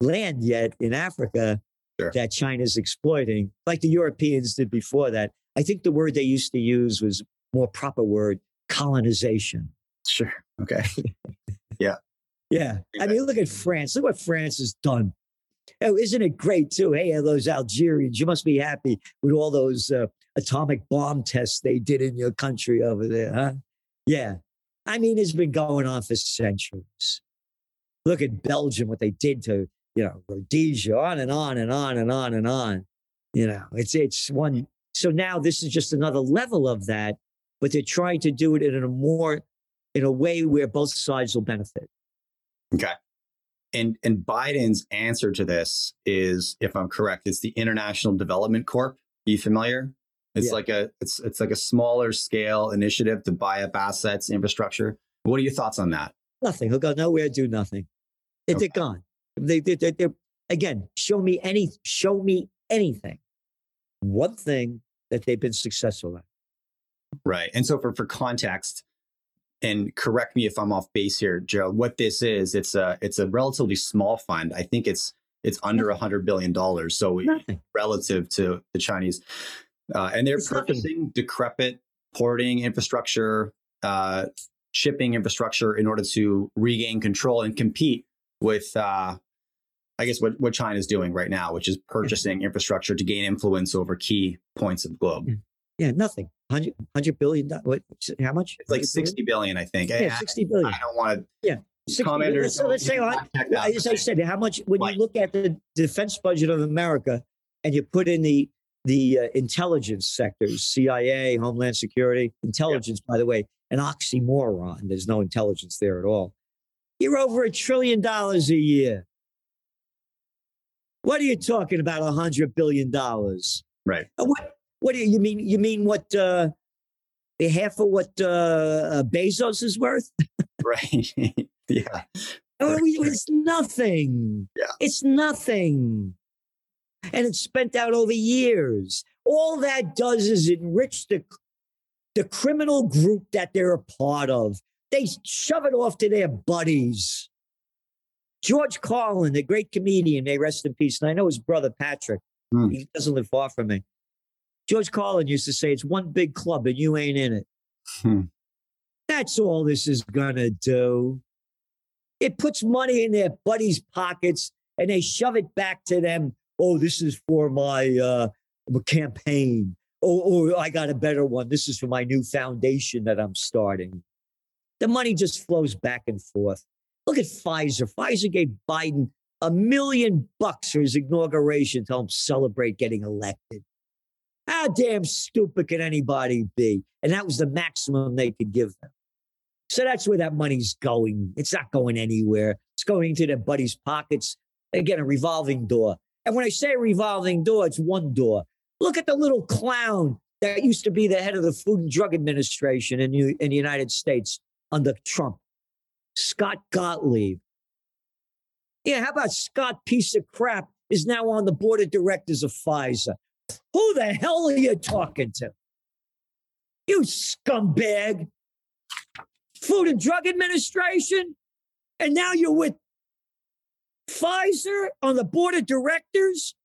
B: land yet in Africa
A: Sure.
B: that China's exploiting, like the Europeans did before that. I think the word they used to use was more proper word colonization.
A: sure. Okay. *laughs*
B: Yeah. I mean, look at France. Look what France has done. Oh, isn't it great too? Hey, those Algerians, you must be happy with all those uh, atomic bomb tests they did in your country over there, huh? Yeah. I mean, it's been going on for centuries. Look at Belgium, what they did to, you know, Rhodesia, on and on and on and on and on. You know, it's it's one. So now this is just another level of that, but they're trying to do it in a more, in a way where both sides will benefit.
A: Okay. And and Biden's answer to this is, if I'm correct, it's the International Development Corp. Are you familiar? It's
B: Yeah.
A: like a it's it's like a smaller scale initiative to buy up assets, infrastructure. What are your thoughts on that?
B: Nothing. He'll go nowhere, do nothing. They-
A: Okay.
B: Gone. They, they, they, they're, again, show me any, show me anything. One thing that they've been successful at.
A: Right. And so for for context, and correct me if I'm off base here, Gerald, what this is, it's a it's a relatively small fund. I think it's it's under a hundred billion dollars. So
B: Nothing.
A: relative to the Chinese. Uh, and they're
B: It's nothing.
A: purchasing decrepit porting infrastructure, uh, shipping infrastructure in order to regain control and compete with, uh, I guess, what, what China's doing right now, which is purchasing infrastructure to gain influence over key points of the globe.
B: Yeah, nothing. 100, 100 billion. What, how much?
A: It's like
B: 100 billion?
A: 60 billion, I think.
B: Yeah,
A: I,
B: 60 billion.
A: I don't want to
B: 60
A: commenters.
B: So let's say, I,
A: Check that.
B: as I said, how much, when
A: Right.
B: you look at the defense budget of America and you put in the, the uh, intelligence sectors, CIA, Homeland Security, intelligence, by the way, an oxymoron. There's no intelligence there at all. You're over a trillion dollars a year. What are you talking about? A hundred billion dollars?
A: Right.
B: What? What do you, you mean? You mean what? Uh, half of what uh, uh, Bezos is worth? *laughs*
A: Right. *laughs* yeah.
B: Oh,
A: Right,
B: we-
A: right.
B: It's nothing.
A: Yeah.
B: It's nothing. And it's spent out over years. All that does is enrich the, the criminal group that they're a part of. They shove it off to their buddies. George Carlin, the great comedian, may rest in peace. And I know his brother Patrick.
A: Hmm.
B: He doesn't live far from me. George Carlin used to say, It's one big club and you ain't in it.
A: Hmm.
B: That's all this is going to do. It puts money in their buddies' pockets and they shove it back to them. Oh, this is for my uh, campaign. Oh, oh, I got a better one. This is for my new foundation that I'm starting. The money just flows back and forth. Look at Pfizer. Pfizer gave Biden a million bucks for his inauguration to help celebrate getting elected. How damn stupid can anybody be? And that was the maximum they could give them. So that's where that money's going. It's not going anywhere. It's going into their buddies' pockets. Again, a revolving door. And when I say revolving door, it's one door. Look at the little clown that used to be the head of the Food and Drug Administration in, in the United States under Trump, Scott Gottlieb. Yeah, how about Scott, piece of crap, is now on the board of directors of Pfizer? Who the hell are you talking to? You scumbag. Food and Drug Administration? And now you're with Pfizer on the board of directors?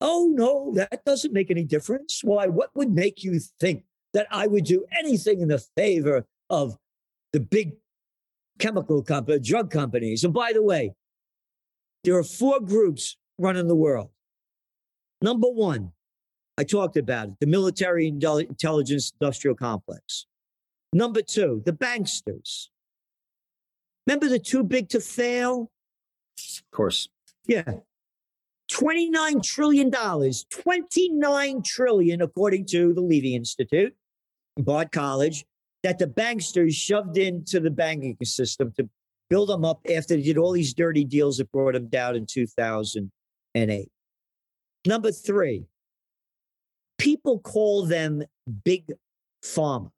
B: Oh, no, that doesn't make any difference. Why? What would make you think that I would do anything in the favor of the big chemical company, drug companies? And by the way, there are four groups running the world. Number one, I talked about it, the military intelligence industrial complex. Number two, the banksters. Remember the too big to fail?
A: Of course.
B: Yeah. $29 trillion, 29 trillion, according to the Levy Institute, Bard College, that the banksters shoved into the banking system to build them up after they did all these dirty deals that brought them down in 2008. Number three, people call them big pharma.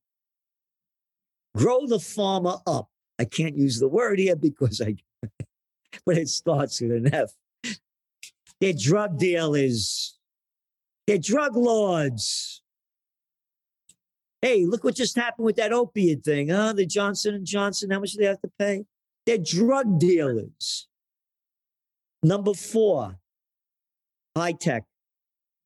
B: Grow the pharma up. I can't use the word here because I, *laughs* but it starts with an F. They're drug dealers. They're drug lords. Hey, look what just happened with that opiate thing, huh? The Johnson and Johnson. How much do they have to pay? They're drug dealers. Number four, high tech.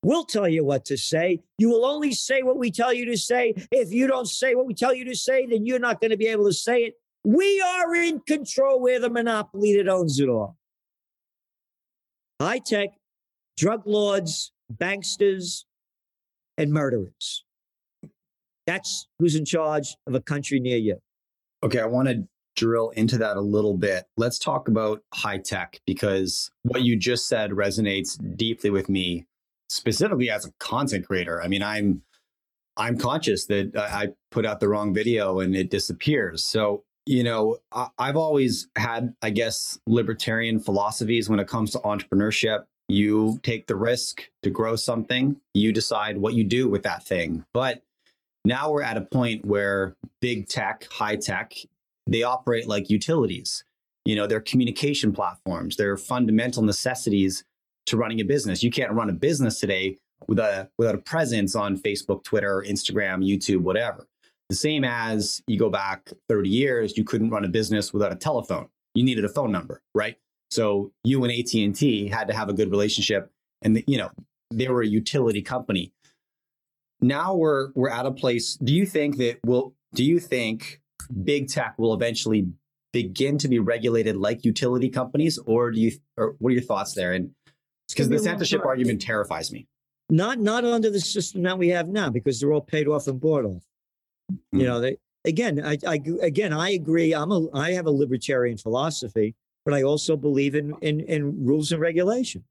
B: We'll tell you what to say. You will only say what we tell you to say. If you don't say what we tell you to say, then you're not going to be able to say it. We are in control. We're the monopoly that owns it all. High tech, drug lords, banksters, and murderers. That's who's in charge of a country near you.
A: Okay, I want to drill into that a little bit. Let's talk about high tech because what you just said resonates deeply with me specifically as a content creator. I mean, I'm I'm conscious that I put out the wrong video and it disappears. So, you know, I've always had, I guess, libertarian philosophies when it comes to entrepreneurship. You take the risk to grow something, you decide what you do with that thing. But now we're at a point where big tech, high tech, they operate like utilities. You know, they're communication platforms, they're fundamental necessities to running a business. You can't run a business today without a, without a presence on Facebook, Twitter, Instagram, YouTube, whatever. The same as you go back 30 years, you couldn't run a business without a telephone. You needed a phone number, right? So you and AT&T had to have a good relationship and the, you know, they were a utility company. Now we're we're at a place. Do you think that will do you think big tech will eventually begin to be regulated like utility companies or do you or what are your thoughts there and because the censorship argument terrifies me.
B: Not not under the system that we have now, because they're all paid off and bought off. Mm. You hmm. know, they again, I, I again, I agree. I'm a I have a libertarian philosophy, but I also believe in in, in rules and regulations.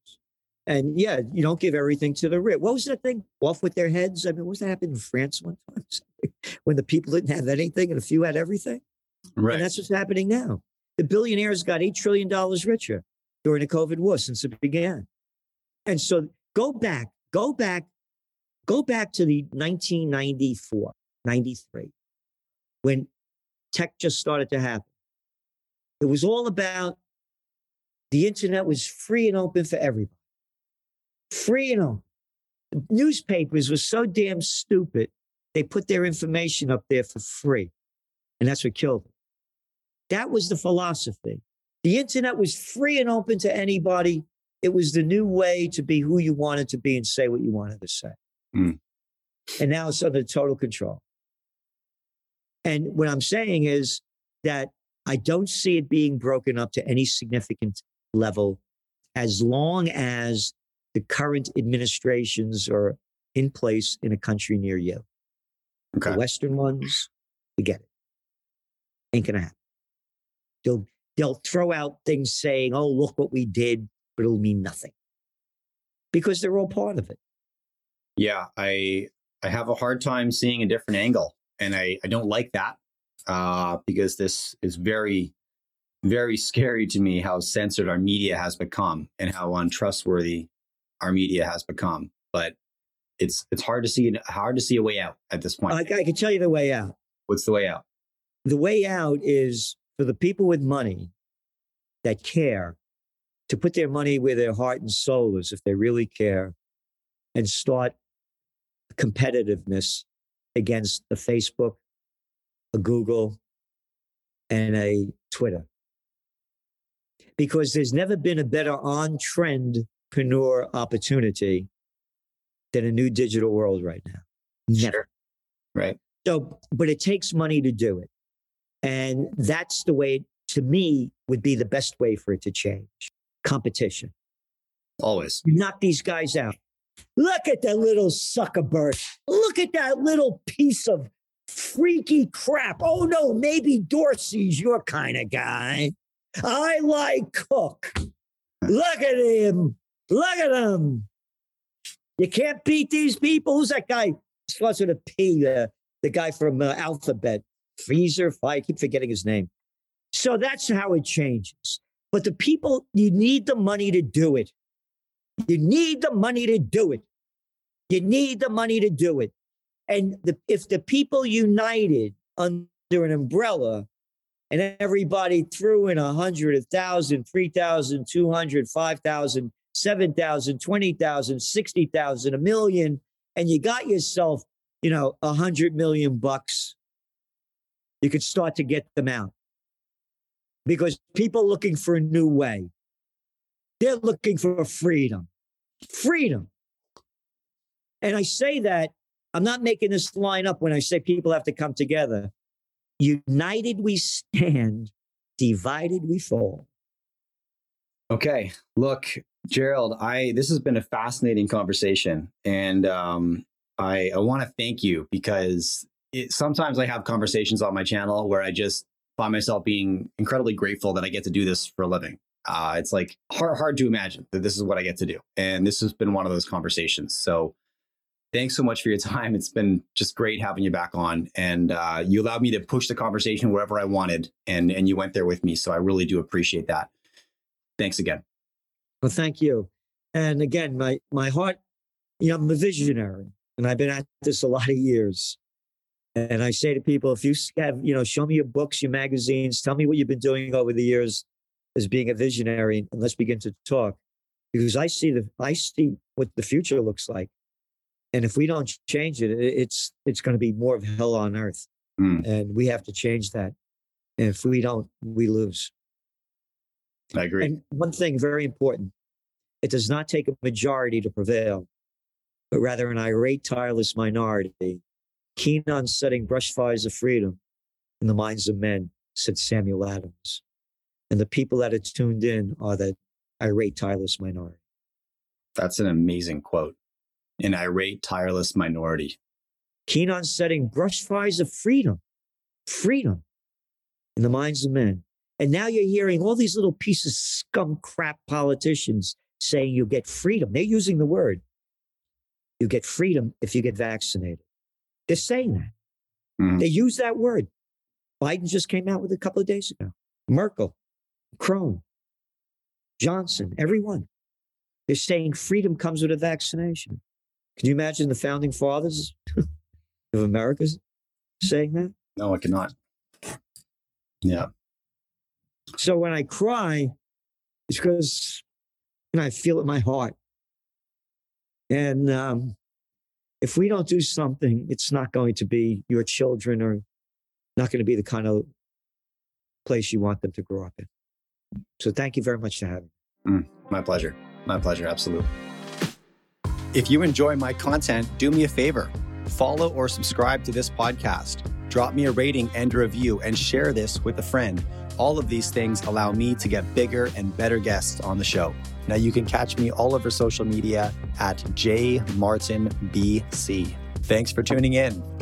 B: And yeah, you don't give everything to the rich. What was that thing? Off with their heads. I mean, what's that happened in France one time? *laughs* when the people didn't have anything and a few had everything.
A: Right.
B: And that's what's happening now. The billionaires got eight trillion dollars richer during the COVID war since it began. And so go back, go back, go back to the 1994, 93, when tech just started to happen. It was all about the internet was free and open for everybody. Free and open. Newspapers were so damn stupid, they put their information up there for free. And that's what killed them. That was the philosophy. The internet was free and open to anybody it was the new way to be who you wanted to be and say what you wanted to say. Mm. And now it's under total control. And what I'm saying is that I don't see it being broken up to any significant level as long as the current administrations are in place in a country near you. Okay. The Western ones, we get it. Ain't gonna happen. They'll they'll throw out things saying, "Oh, look what we did," but it'll mean nothing because they're all part of it.
A: Yeah, I I have a hard time seeing a different angle, and I I don't like that uh, because this is very very scary to me how censored our media has become and how untrustworthy our media has become. But it's it's hard to see hard to see a way out at this point.
B: I, I can tell you the way out.
A: What's the way out?
B: The way out is for the people with money that care to put their money where their heart and soul is if they really care and start competitiveness against a Facebook, a Google, and a Twitter. Because there's never been a better on trendpreneur opportunity than a new digital world right now. Never. Sure.
A: Right.
B: So, but it takes money to do it. And that's the way, to me, would be the best way for it to change competition.
A: Always.
B: You knock these guys out. Look at that little sucker bird. Look at that little piece of freaky crap. Oh no, maybe Dorsey's your kind of guy. I like Cook. Look at him. Look at him. You can't beat these people. Who's that guy? Starts with a P, uh, the guy from uh, Alphabet. Freezer, I keep forgetting his name. So that's how it changes. But the people, you need the money to do it. You need the money to do it. You need the money to do it. And the, if the people united under an umbrella and everybody threw in a hundred, a thousand, three thousand, two hundred, five thousand, 7,000, 20,000, 60,000, a million, and you got yourself, you know, a hundred million bucks, you could start to get them out. Because people looking for a new way. They're looking for freedom. Freedom. And I say that, I'm not making this line up when I say people have to come together. United we stand, divided we fall.
A: Okay. Look, Gerald, I this has been a fascinating conversation, and um, I, I want to thank you because it, sometimes I have conversations on my channel where I just find myself being incredibly grateful that I get to do this for a living. Uh, it's like hard, hard to imagine that this is what I get to do, and this has been one of those conversations. So, thanks so much for your time. It's been just great having you back on, and uh, you allowed me to push the conversation wherever I wanted, and and you went there with me. So I really do appreciate that. Thanks again.
B: Well, thank you. And again, my, my heart, you know, I'm a visionary and I've been at this a lot of years. And I say to people, if you have, you know, show me your books, your magazines, tell me what you've been doing over the years as being a visionary, and let's begin to talk. Because I see the, I see what the future looks like, and if we don't change it, it's it's going to be more of hell on earth, mm. and we have to change that. And if we don't, we lose.
A: I agree.
B: And one thing very important it does not take a majority to prevail, but rather an irate, tireless minority, keen on setting brush fires of freedom in the minds of men, said Samuel Adams. And the people that are tuned in are that irate, tireless minority.
A: That's an amazing quote. An irate, tireless minority.
B: Keen on setting brush fires of freedom, freedom in the minds of men, and now you're hearing all these little pieces of scum crap politicians saying you get freedom. They're using the word. You get freedom if you get vaccinated. They're saying that. Mm-hmm. They use that word. Biden just came out with it a couple of days ago. Merkel, Macron, Johnson, everyone. They're saying freedom comes with a vaccination. Can you imagine the founding fathers *laughs* of America saying that?
A: No, I cannot. Yeah.
B: So when I cry, it's because you know, I feel it in my heart. And um, if we don't do something, it's not going to be your children or not going to be the kind of place you want them to grow up in. So thank you very much for having
A: me. Mm, my pleasure. My pleasure. Absolutely. If you enjoy my content, do me a favor follow or subscribe to this podcast. Drop me a rating and review and share this with a friend all of these things allow me to get bigger and better guests on the show. Now you can catch me all over social media at jaymartinbc. Thanks for tuning in.